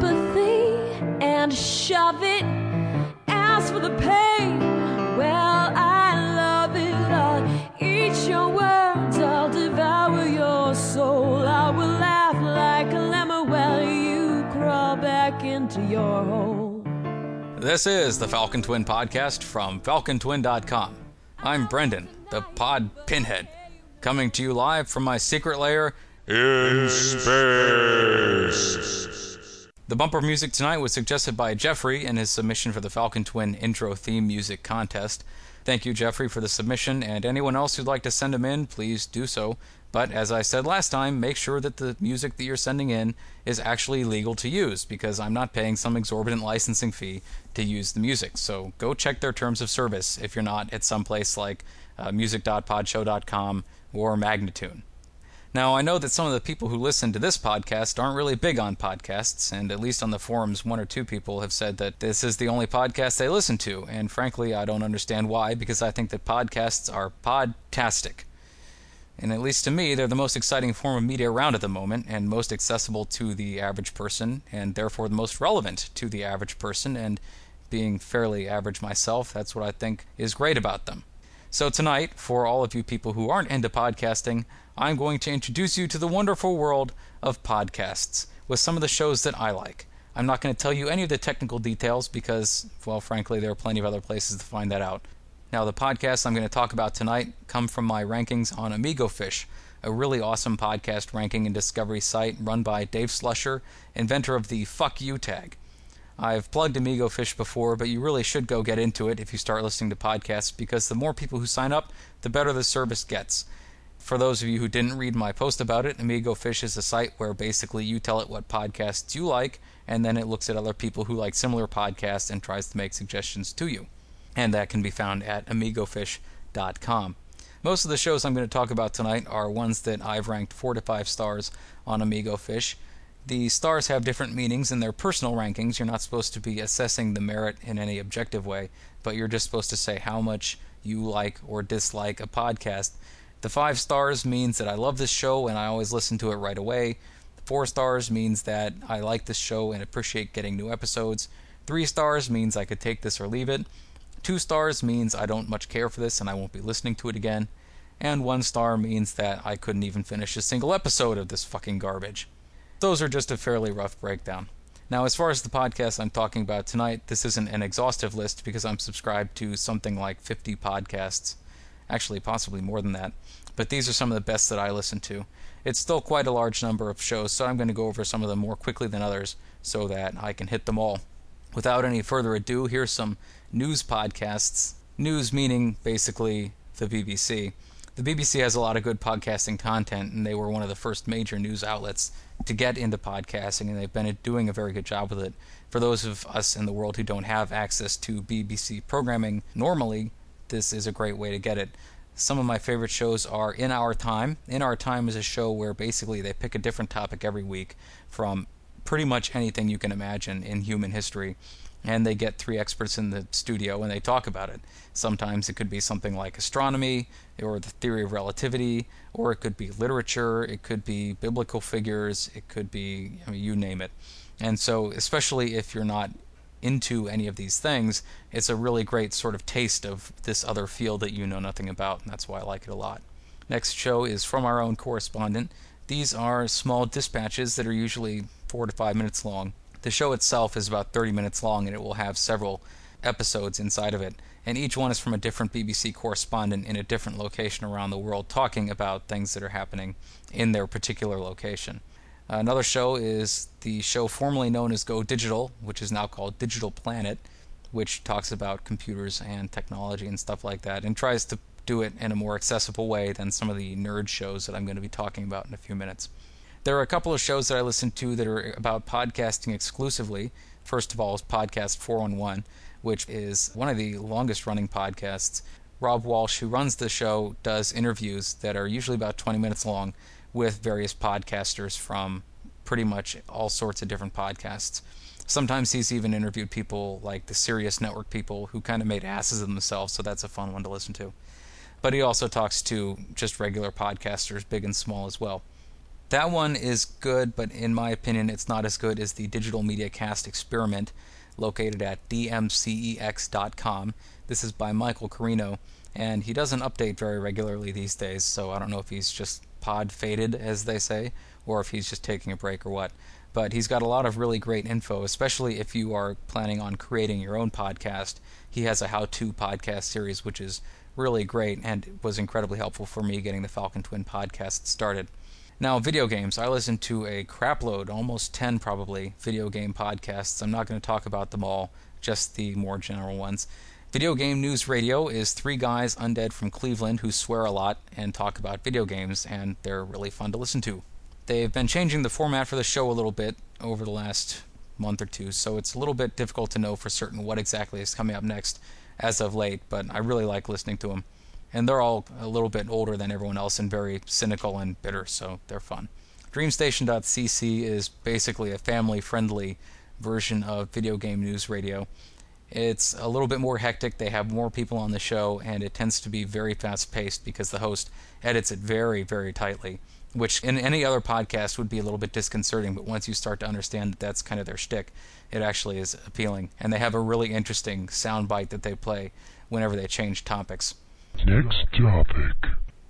sympathy and shove it. Ask for the pain. Well, I love it. I'll eat your words. I'll devour your soul. I will laugh like a lemon while you crawl back into your hole. This is the Falcon Twin podcast from FalconTwin.com. I'm Brendan, the pod pinhead, coming to you live from my secret lair in space. The bumper music tonight was suggested by Jeffrey in his submission for the Falcon Twin intro theme music contest. Thank you, Jeffrey, for the submission, and anyone else who'd like to send them in, please do so. But as I said last time, make sure that the music that you're sending in is actually legal to use, because I'm not paying some exorbitant licensing fee to use the music. So go check their terms of service if you're not at some place like uh, music.podshow.com or Magnatune. Now, I know that some of the people who listen to this podcast aren't really big on podcasts, and at least on the forums, one or two people have said that this is the only podcast they listen to, and frankly, I don't understand why, because I think that podcasts are podtastic. And at least to me, they're the most exciting form of media around at the moment, and most accessible to the average person, and therefore the most relevant to the average person. And being fairly average myself, that's what I think is great about them. So, tonight, for all of you people who aren't into podcasting, I'm going to introduce you to the wonderful world of podcasts with some of the shows that I like. I'm not going to tell you any of the technical details because, well, frankly, there are plenty of other places to find that out. Now, the podcasts I'm going to talk about tonight come from my rankings on AmigoFish, a really awesome podcast ranking and discovery site run by Dave Slusher, inventor of the Fuck You tag. I've plugged AmigoFish before, but you really should go get into it if you start listening to podcasts because the more people who sign up, the better the service gets. For those of you who didn't read my post about it, AmigoFish is a site where basically you tell it what podcasts you like, and then it looks at other people who like similar podcasts and tries to make suggestions to you and that can be found at amigofish.com. Most of the shows I'm going to talk about tonight are ones that I've ranked 4 to 5 stars on AmigoFish. The stars have different meanings in their personal rankings. You're not supposed to be assessing the merit in any objective way, but you're just supposed to say how much you like or dislike a podcast. The 5 stars means that I love this show and I always listen to it right away. The 4 stars means that I like this show and appreciate getting new episodes. 3 stars means I could take this or leave it. Two stars means I don't much care for this and I won't be listening to it again. And one star means that I couldn't even finish a single episode of this fucking garbage. Those are just a fairly rough breakdown. Now, as far as the podcast I'm talking about tonight, this isn't an exhaustive list because I'm subscribed to something like 50 podcasts. Actually, possibly more than that. But these are some of the best that I listen to. It's still quite a large number of shows, so I'm going to go over some of them more quickly than others so that I can hit them all. Without any further ado, here's some news podcasts. News meaning basically the BBC. The BBC has a lot of good podcasting content, and they were one of the first major news outlets to get into podcasting, and they've been doing a very good job with it. For those of us in the world who don't have access to BBC programming normally, this is a great way to get it. Some of my favorite shows are In Our Time. In Our Time is a show where basically they pick a different topic every week from pretty much anything you can imagine in human history and they get three experts in the studio and they talk about it. Sometimes it could be something like astronomy or the theory of relativity, or it could be literature, it could be biblical figures, it could be I mean, you name it. And so, especially if you're not into any of these things, it's a really great sort of taste of this other field that you know nothing about, and that's why I like it a lot. Next show is from our own correspondent. These are small dispatches that are usually four to five minutes long the show itself is about 30 minutes long and it will have several episodes inside of it. And each one is from a different BBC correspondent in a different location around the world talking about things that are happening in their particular location. Another show is the show formerly known as Go Digital, which is now called Digital Planet, which talks about computers and technology and stuff like that and tries to do it in a more accessible way than some of the nerd shows that I'm going to be talking about in a few minutes. There are a couple of shows that I listen to that are about podcasting exclusively. First of all is Podcast 411, which is one of the longest running podcasts. Rob Walsh, who runs the show, does interviews that are usually about 20 minutes long with various podcasters from pretty much all sorts of different podcasts. Sometimes he's even interviewed people like the Sirius Network people who kind of made asses of themselves, so that's a fun one to listen to. But he also talks to just regular podcasters, big and small as well. That one is good, but in my opinion, it's not as good as the Digital Media Cast Experiment, located at dmcex.com. This is by Michael Carino, and he doesn't update very regularly these days, so I don't know if he's just pod faded, as they say, or if he's just taking a break or what. But he's got a lot of really great info, especially if you are planning on creating your own podcast. He has a how to podcast series, which is really great and was incredibly helpful for me getting the Falcon Twin podcast started. Now, video games. I listen to a crapload, almost 10 probably, video game podcasts. I'm not going to talk about them all, just the more general ones. Video Game News Radio is three guys undead from Cleveland who swear a lot and talk about video games, and they're really fun to listen to. They've been changing the format for the show a little bit over the last month or two, so it's a little bit difficult to know for certain what exactly is coming up next as of late, but I really like listening to them. And they're all a little bit older than everyone else and very cynical and bitter, so they're fun. DreamStation.cc is basically a family friendly version of video game news radio. It's a little bit more hectic. They have more people on the show, and it tends to be very fast paced because the host edits it very, very tightly, which in any other podcast would be a little bit disconcerting. But once you start to understand that that's kind of their shtick, it actually is appealing. And they have a really interesting soundbite that they play whenever they change topics. Next topic.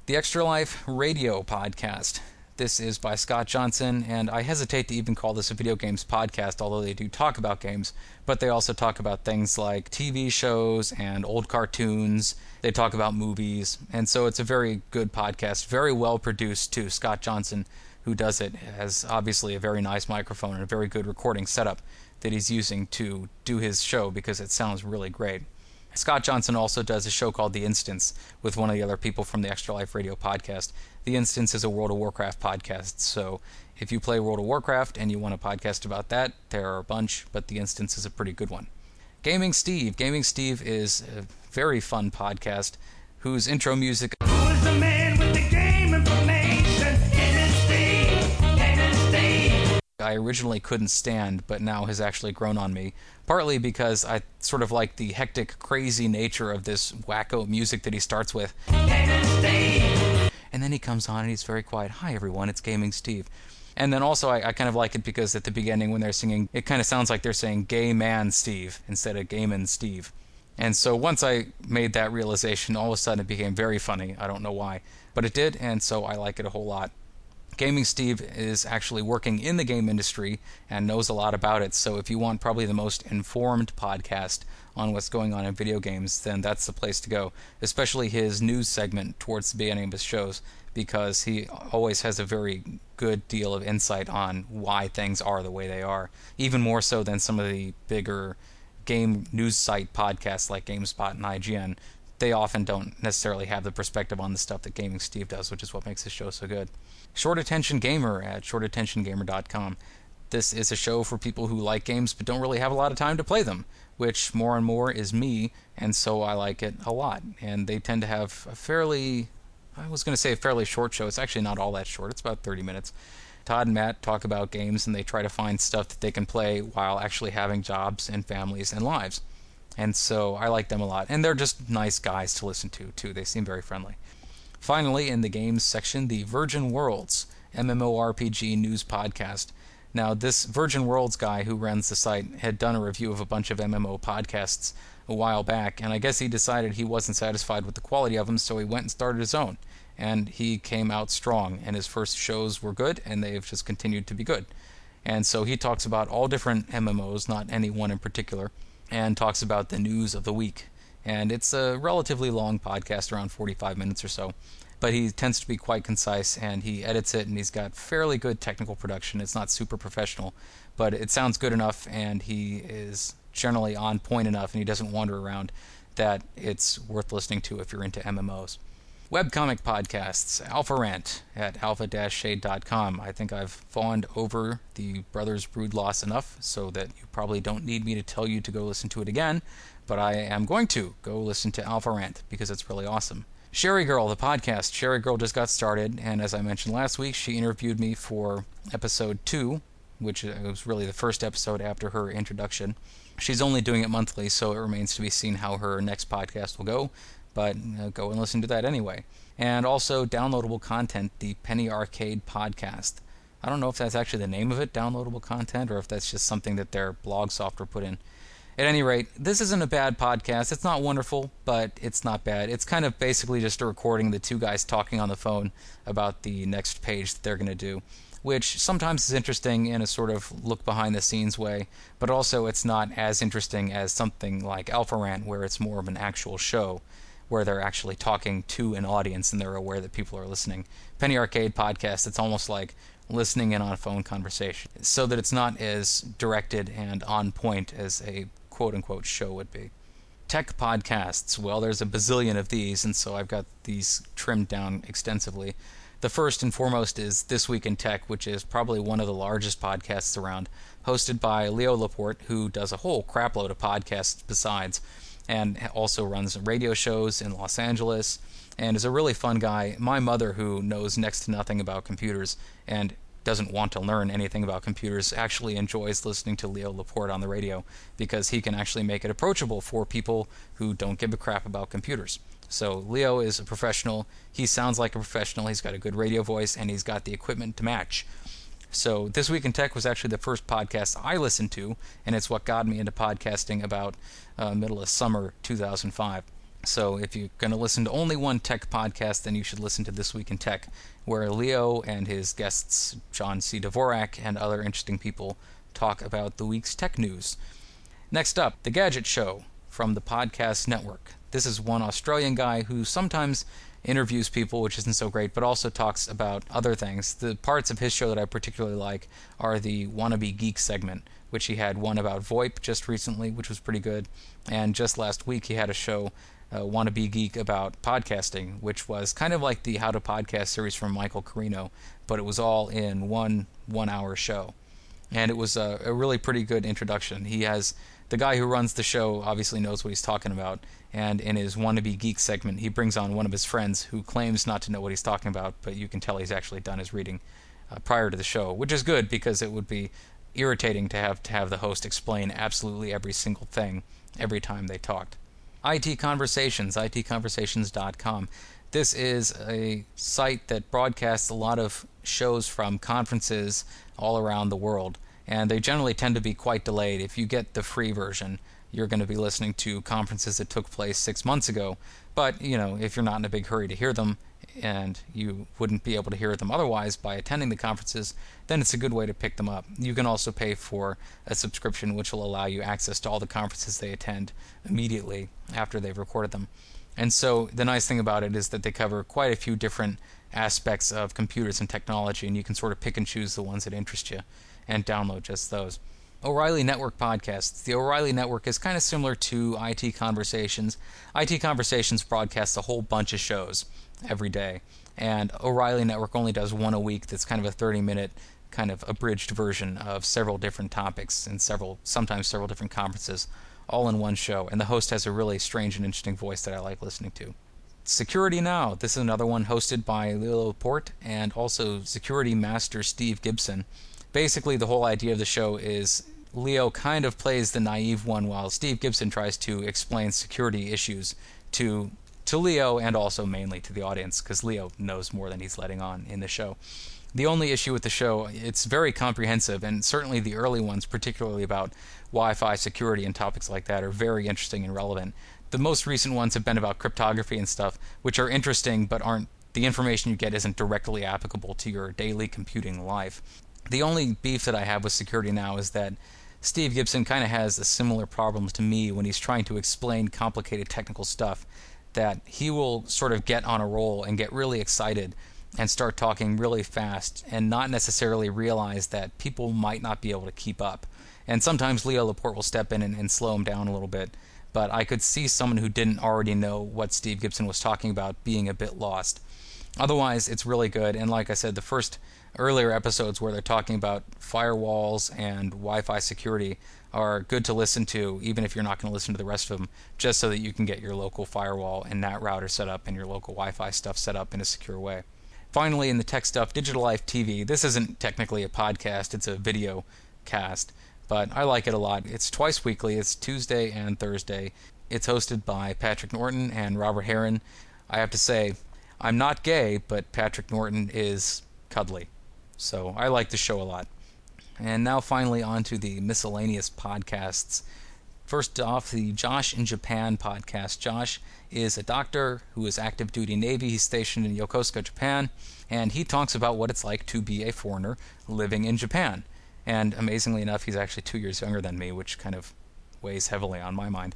The Extra Life Radio Podcast. This is by Scott Johnson, and I hesitate to even call this a video games podcast, although they do talk about games, but they also talk about things like TV shows and old cartoons. They talk about movies, and so it's a very good podcast, very well produced too. Scott Johnson, who does it, has obviously a very nice microphone and a very good recording setup that he's using to do his show because it sounds really great. Scott Johnson also does a show called The Instance with one of the other people from the Extra Life Radio podcast. The Instance is a World of Warcraft podcast, so if you play World of Warcraft and you want a podcast about that, there are a bunch, but The Instance is a pretty good one. Gaming Steve. Gaming Steve is a very fun podcast whose intro music I originally couldn't stand, but now has actually grown on me. Partly because I sort of like the hectic, crazy nature of this wacko music that he starts with. And then he comes on and he's very quiet. Hi, everyone, it's Gaming Steve. And then also, I, I kind of like it because at the beginning, when they're singing, it kind of sounds like they're saying Gay Man Steve instead of Gaming Steve. And so once I made that realization, all of a sudden it became very funny. I don't know why. But it did, and so I like it a whole lot. Gaming Steve is actually working in the game industry and knows a lot about it. So if you want probably the most informed podcast on what's going on in video games, then that's the place to go. Especially his news segment towards the beginning of his shows, because he always has a very good deal of insight on why things are the way they are. Even more so than some of the bigger game news site podcasts like GameSpot and IGN. They often don't necessarily have the perspective on the stuff that Gaming Steve does, which is what makes his show so good. Short Attention Gamer at shortattentiongamer.com. This is a show for people who like games but don't really have a lot of time to play them, which more and more is me, and so I like it a lot. And they tend to have a fairly, I was going to say a fairly short show. It's actually not all that short, it's about 30 minutes. Todd and Matt talk about games and they try to find stuff that they can play while actually having jobs and families and lives. And so I like them a lot. And they're just nice guys to listen to, too. They seem very friendly. Finally, in the games section, the Virgin Worlds MMORPG news podcast. Now, this Virgin Worlds guy who runs the site had done a review of a bunch of MMO podcasts a while back, and I guess he decided he wasn't satisfied with the quality of them, so he went and started his own. And he came out strong, and his first shows were good, and they've just continued to be good. And so he talks about all different MMOs, not any one in particular, and talks about the news of the week and it's a relatively long podcast, around 45 minutes or so. But he tends to be quite concise, and he edits it, and he's got fairly good technical production. It's not super professional, but it sounds good enough, and he is generally on point enough, and he doesn't wander around that it's worth listening to if you're into MMOs. Webcomic podcasts, Alpha Rant at alpha-shade.com. I think I've fawned over the Brothers Brood Loss enough so that you probably don't need me to tell you to go listen to it again, but I am going to go listen to Alpha Rant because it's really awesome. Sherry Girl, the podcast. Sherry Girl just got started, and as I mentioned last week, she interviewed me for episode two, which uh, was really the first episode after her introduction. She's only doing it monthly, so it remains to be seen how her next podcast will go, but go and listen to that anyway. And also, downloadable content, the Penny Arcade podcast. I don't know if that's actually the name of it, downloadable content, or if that's just something that their blog software put in. At any rate, this isn't a bad podcast. It's not wonderful, but it's not bad. It's kind of basically just a recording of the two guys talking on the phone about the next page that they're going to do, which sometimes is interesting in a sort of look behind the scenes way, but also it's not as interesting as something like Alpha Rant, where it's more of an actual show, where they're actually talking to an audience and they're aware that people are listening. Penny Arcade podcast, it's almost like listening in on a phone conversation, so that it's not as directed and on point as a quote unquote show would be. Tech podcasts, well, there's a bazillion of these, and so I've got these trimmed down extensively. The first and foremost is This Week in Tech, which is probably one of the largest podcasts around, hosted by Leo Laporte, who does a whole crapload of podcasts besides, and also runs radio shows in Los Angeles, and is a really fun guy. My mother, who knows next to nothing about computers and doesn't want to learn anything about computers actually enjoys listening to Leo Laporte on the radio because he can actually make it approachable for people who don't give a crap about computers. So Leo is a professional. He sounds like a professional. He's got a good radio voice and he's got the equipment to match. So this week in tech was actually the first podcast I listened to, and it's what got me into podcasting about uh, middle of summer 2005. So if you're going to listen to only one tech podcast, then you should listen to This Week in Tech, where Leo and his guests, John C. Dvorak, and other interesting people talk about the week's tech news. Next up, The Gadget Show from the Podcast Network. This is one Australian guy who sometimes interviews people, which isn't so great, but also talks about other things. The parts of his show that I particularly like are the Wannabe Geek segment, which he had one about VoIP just recently, which was pretty good. And just last week, he had a show uh, Wannabe Geek about podcasting, which was kind of like the How to Podcast series from Michael Carino, but it was all in one one hour show. And it was a, a really pretty good introduction. He has the guy who runs the show obviously knows what he's talking about, and in his Wannabe Geek segment, he brings on one of his friends who claims not to know what he's talking about, but you can tell he's actually done his reading uh, prior to the show, which is good because it would be irritating to have to have the host explain absolutely every single thing every time they talked. IT Conversations, itconversations.com. This is a site that broadcasts a lot of shows from conferences all around the world, and they generally tend to be quite delayed. If you get the free version, you're going to be listening to conferences that took place six months ago. But, you know, if you're not in a big hurry to hear them, and you wouldn't be able to hear them otherwise by attending the conferences, then it's a good way to pick them up. You can also pay for a subscription which will allow you access to all the conferences they attend immediately after they've recorded them. And so the nice thing about it is that they cover quite a few different aspects of computers and technology, and you can sort of pick and choose the ones that interest you and download just those. O'Reilly Network podcasts. The O'Reilly Network is kind of similar to IT Conversations. IT Conversations broadcasts a whole bunch of shows every day. And O'Reilly Network only does one a week that's kind of a 30 minute kind of abridged version of several different topics and several sometimes several different conferences all in one show and the host has a really strange and interesting voice that I like listening to. Security Now. This is another one hosted by Leo Laporte and also security master Steve Gibson. Basically the whole idea of the show is Leo kind of plays the naive one while Steve Gibson tries to explain security issues to to Leo and also mainly to the audience because Leo knows more than he's letting on in the show. The only issue with the show, it's very comprehensive, and certainly the early ones, particularly about Wi-Fi security and topics like that, are very interesting and relevant. The most recent ones have been about cryptography and stuff, which are interesting but aren't the information you get isn't directly applicable to your daily computing life. The only beef that I have with security now is that Steve Gibson kind of has a similar problem to me when he's trying to explain complicated technical stuff that he will sort of get on a roll and get really excited and start talking really fast and not necessarily realize that people might not be able to keep up. And sometimes Leo Laporte will step in and, and slow him down a little bit. But I could see someone who didn't already know what Steve Gibson was talking about being a bit lost. Otherwise, it's really good. And like I said, the first earlier episodes where they're talking about firewalls and Wi Fi security are good to listen to, even if you're not going to listen to the rest of them, just so that you can get your local firewall and NAT router set up and your local Wi Fi stuff set up in a secure way. Finally, in the tech stuff, Digital Life TV. This isn't technically a podcast, it's a video cast, but I like it a lot. It's twice weekly, it's Tuesday and Thursday. It's hosted by Patrick Norton and Robert Heron. I have to say, I'm not gay, but Patrick Norton is cuddly. So I like the show a lot. And now finally on to the miscellaneous podcasts. First off, the Josh in Japan podcast. Josh is a doctor who is active duty Navy. He's stationed in Yokosuka, Japan, and he talks about what it's like to be a foreigner living in Japan. And amazingly enough, he's actually two years younger than me, which kind of weighs heavily on my mind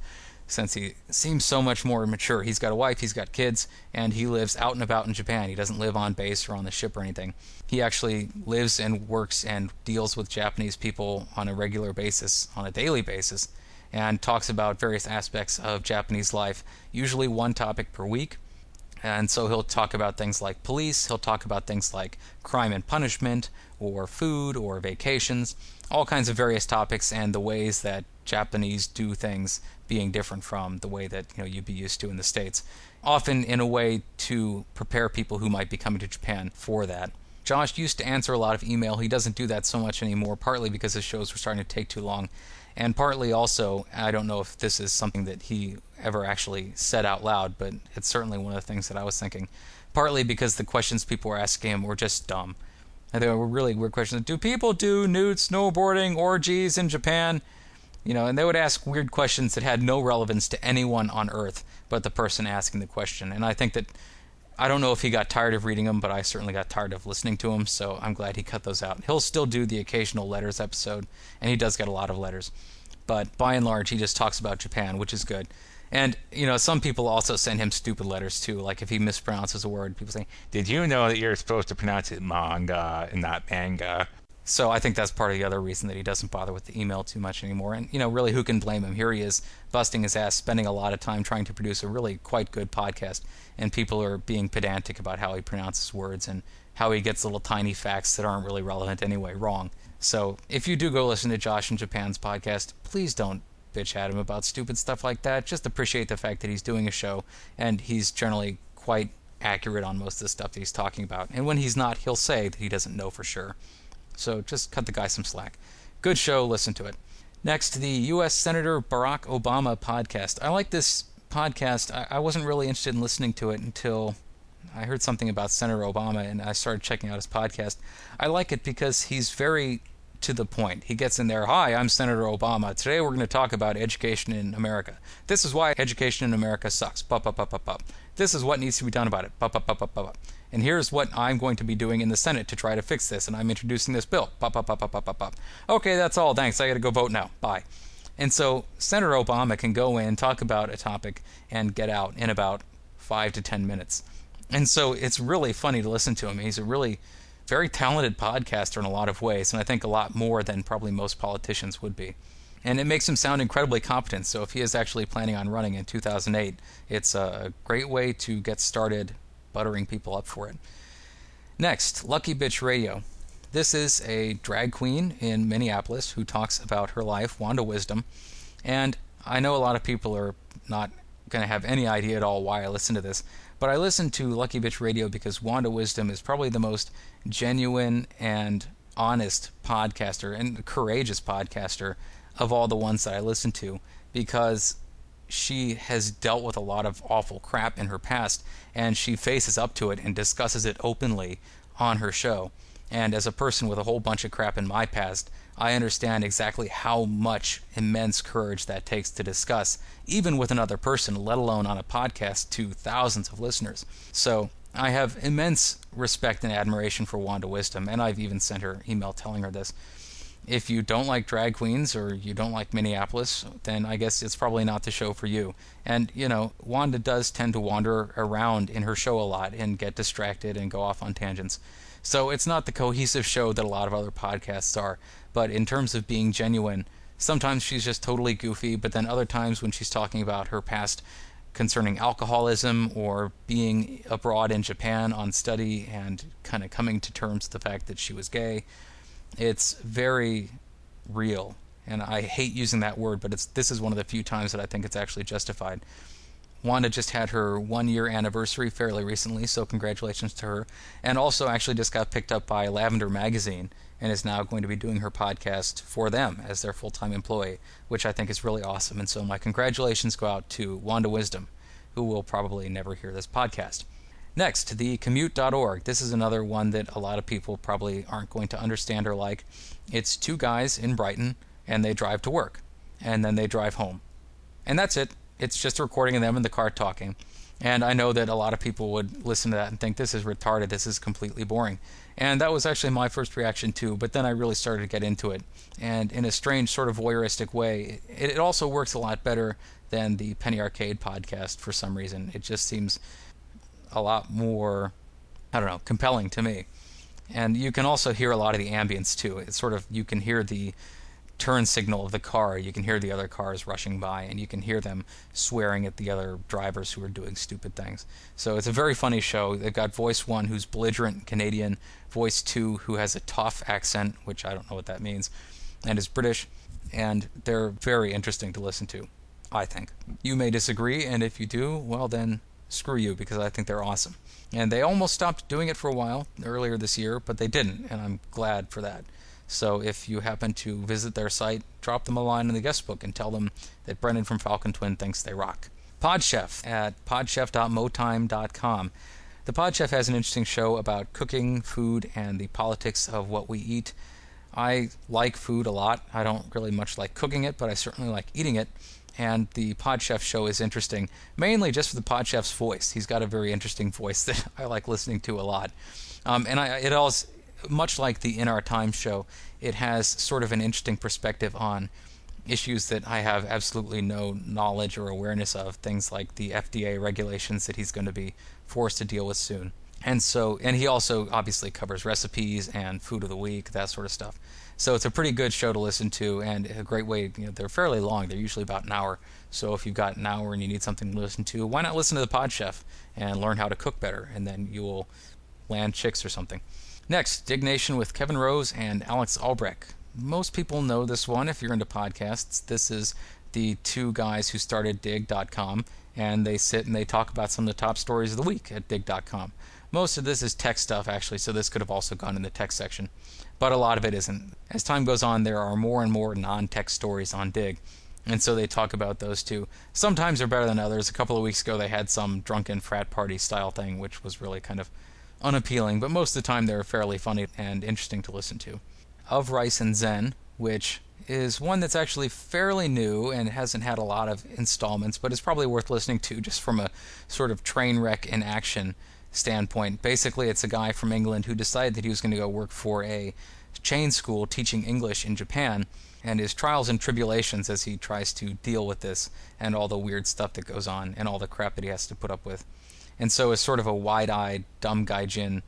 since he seems so much more mature. He's got a wife, he's got kids, and he lives out and about in Japan. He doesn't live on base or on the ship or anything. He actually lives and works and deals with Japanese people on a regular basis, on a daily basis, and talks about various aspects of Japanese life, usually one topic per week. And so he'll talk about things like police, he'll talk about things like crime and punishment, or food, or vacations, all kinds of various topics, and the ways that Japanese do things being different from the way that you know you'd be used to in the states. Often in a way to prepare people who might be coming to Japan for that. Josh used to answer a lot of email. He doesn't do that so much anymore, partly because his shows were starting to take too long, and partly also, I don't know if this is something that he ever actually said out loud, but it's certainly one of the things that I was thinking. Partly because the questions people were asking him were just dumb. And they were really weird questions. Do people do nude snowboarding orgies in Japan? You know, and they would ask weird questions that had no relevance to anyone on earth but the person asking the question. And I think that I don't know if he got tired of reading them, but I certainly got tired of listening to them, so I'm glad he cut those out. He'll still do the occasional letters episode, and he does get a lot of letters. But by and large, he just talks about Japan, which is good. And, you know, some people also send him stupid letters too. Like if he mispronounces a word, people say, Did you know that you're supposed to pronounce it manga and not manga? So I think that's part of the other reason that he doesn't bother with the email too much anymore. And you know, really, who can blame him? Here he is, busting his ass, spending a lot of time trying to produce a really quite good podcast, and people are being pedantic about how he pronounces words and how he gets little tiny facts that aren't really relevant anyway wrong. So if you do go listen to Josh in Japan's podcast, please don't bitch at him about stupid stuff like that. Just appreciate the fact that he's doing a show and he's generally quite accurate on most of the stuff that he's talking about. And when he's not, he'll say that he doesn't know for sure. So just cut the guy some slack. Good show, listen to it. Next, the U.S. Senator Barack Obama podcast. I like this podcast. I, I wasn't really interested in listening to it until I heard something about Senator Obama and I started checking out his podcast. I like it because he's very to the point. He gets in there, Hi, I'm Senator Obama. Today we're going to talk about education in America. This is why education in America sucks. Bup, bup, bup, bup, bup. This is what needs to be done about it. Bup, bup, bup, bup, bup. And here's what I'm going to be doing in the Senate to try to fix this. And I'm introducing this bill. Bup, bup, bup, bup, bup, bup. Okay, that's all. Thanks. I got to go vote now. Bye. And so Senator Obama can go in, talk about a topic, and get out in about five to ten minutes. And so it's really funny to listen to him. He's a really very talented podcaster in a lot of ways, and I think a lot more than probably most politicians would be. And it makes him sound incredibly competent. So if he is actually planning on running in 2008, it's a great way to get started buttering people up for it. Next, Lucky Bitch Radio. This is a drag queen in Minneapolis who talks about her life, Wanda Wisdom. And I know a lot of people are not going to have any idea at all why I listen to this, but I listen to Lucky Bitch Radio because Wanda Wisdom is probably the most genuine and honest podcaster and courageous podcaster of all the ones that I listen to because she has dealt with a lot of awful crap in her past and she faces up to it and discusses it openly on her show. And as a person with a whole bunch of crap in my past, I understand exactly how much immense courage that takes to discuss, even with another person, let alone on a podcast to thousands of listeners. So I have immense respect and admiration for Wanda Wisdom, and I've even sent her email telling her this if you don't like drag queens or you don't like Minneapolis, then I guess it's probably not the show for you. And, you know, Wanda does tend to wander around in her show a lot and get distracted and go off on tangents. So it's not the cohesive show that a lot of other podcasts are. But in terms of being genuine, sometimes she's just totally goofy, but then other times when she's talking about her past concerning alcoholism or being abroad in Japan on study and kind of coming to terms with the fact that she was gay it's very real, and I hate using that word, but it's this is one of the few times that I think it's actually justified. Wanda just had her one year anniversary fairly recently, so congratulations to her. And also, actually, just got picked up by Lavender Magazine and is now going to be doing her podcast for them as their full time employee, which I think is really awesome. And so, my congratulations go out to Wanda Wisdom, who will probably never hear this podcast. Next, the commute.org. This is another one that a lot of people probably aren't going to understand or like. It's two guys in Brighton, and they drive to work, and then they drive home. And that's it. It's just a recording of them in the car talking. And I know that a lot of people would listen to that and think this is retarded, this is completely boring. And that was actually my first reaction too, but then I really started to get into it. And in a strange, sort of voyeuristic way, it, it also works a lot better than the Penny Arcade podcast for some reason. It just seems a lot more, I don't know, compelling to me. And you can also hear a lot of the ambience too. It's sort of, you can hear the turn signal of the car, you can hear the other cars rushing by, and you can hear them swearing at the other drivers who are doing stupid things. So it's a very funny show. They've got voice one, who's belligerent Canadian, voice two, who has a tough accent, which I don't know what that means, and is British, and they're very interesting to listen to, I think. You may disagree, and if you do, well then screw you, because I think they're awesome. And they almost stopped doing it for a while earlier this year, but they didn't, and I'm glad for that. So if you happen to visit their site, drop them a line in the guest book and tell them that Brendan from Falcon Twin thinks they rock. Podchef at podchef.motime.com. The Podchef has an interesting show about cooking, food, and the politics of what we eat. I like food a lot. I don't really much like cooking it, but I certainly like eating it. And the Podchef show is interesting, mainly just for the Podchef's voice. He's got a very interesting voice that I like listening to a lot. Um, and I, it also, much like the In Our Time show, it has sort of an interesting perspective on issues that I have absolutely no knowledge or awareness of, things like the FDA regulations that he's going to be forced to deal with soon. And so, and he also obviously covers recipes and food of the week, that sort of stuff. So it's a pretty good show to listen to and a great way. You know, they're fairly long; they're usually about an hour. So if you've got an hour and you need something to listen to, why not listen to the Pod Chef and learn how to cook better, and then you will land chicks or something. Next, Diggnation with Kevin Rose and Alex Albrecht. Most people know this one if you're into podcasts. This is the two guys who started Digg.com, and they sit and they talk about some of the top stories of the week at Digg.com. Most of this is tech stuff, actually, so this could have also gone in the tech section. But a lot of it isn't. As time goes on, there are more and more non tech stories on Digg. And so they talk about those too. Sometimes they're better than others. A couple of weeks ago, they had some drunken frat party style thing, which was really kind of unappealing, but most of the time they're fairly funny and interesting to listen to. Of Rice and Zen, which is one that's actually fairly new and hasn't had a lot of installments, but is probably worth listening to just from a sort of train wreck in action standpoint. Basically, it's a guy from England who decided that he was going to go work for a chain school teaching English in Japan, and his trials and tribulations as he tries to deal with this and all the weird stuff that goes on and all the crap that he has to put up with and so is sort of a wide-eyed dumb gaijin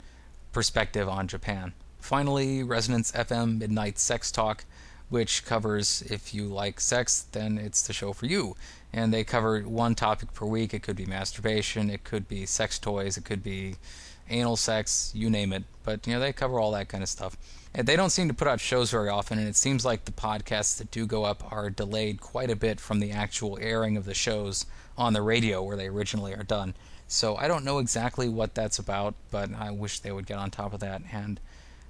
perspective on Japan. Finally, Resonance FM Midnight Sex Talk, which covers if you like sex, then it's the show for you. And they cover one topic per week. It could be masturbation, it could be sex toys, it could be anal sex, you name it. But you know, they cover all that kind of stuff. And they don't seem to put out shows very often, and it seems like the podcasts that do go up are delayed quite a bit from the actual airing of the shows on the radio where they originally are done. So I don't know exactly what that's about, but I wish they would get on top of that and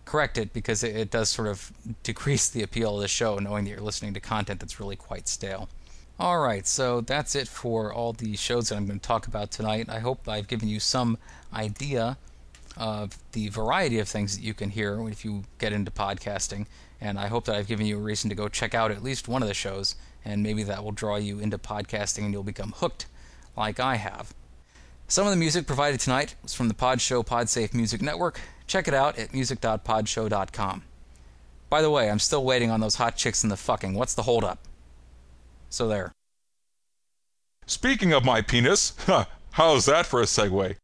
correct it because it, it does sort of decrease the appeal of the show knowing that you're listening to content that's really quite stale. All right, so that's it for all the shows that I'm going to talk about tonight. I hope I've given you some idea of the variety of things that you can hear if you get into podcasting, and I hope that I've given you a reason to go check out at least one of the shows, and maybe that will draw you into podcasting and you'll become hooked like I have. Some of the music provided tonight was from the Pod Show PodSafe Music Network. Check it out at music.podshow.com. By the way, I'm still waiting on those hot chicks in the fucking. What's the holdup? So there. Speaking of my penis, how's that for a segue?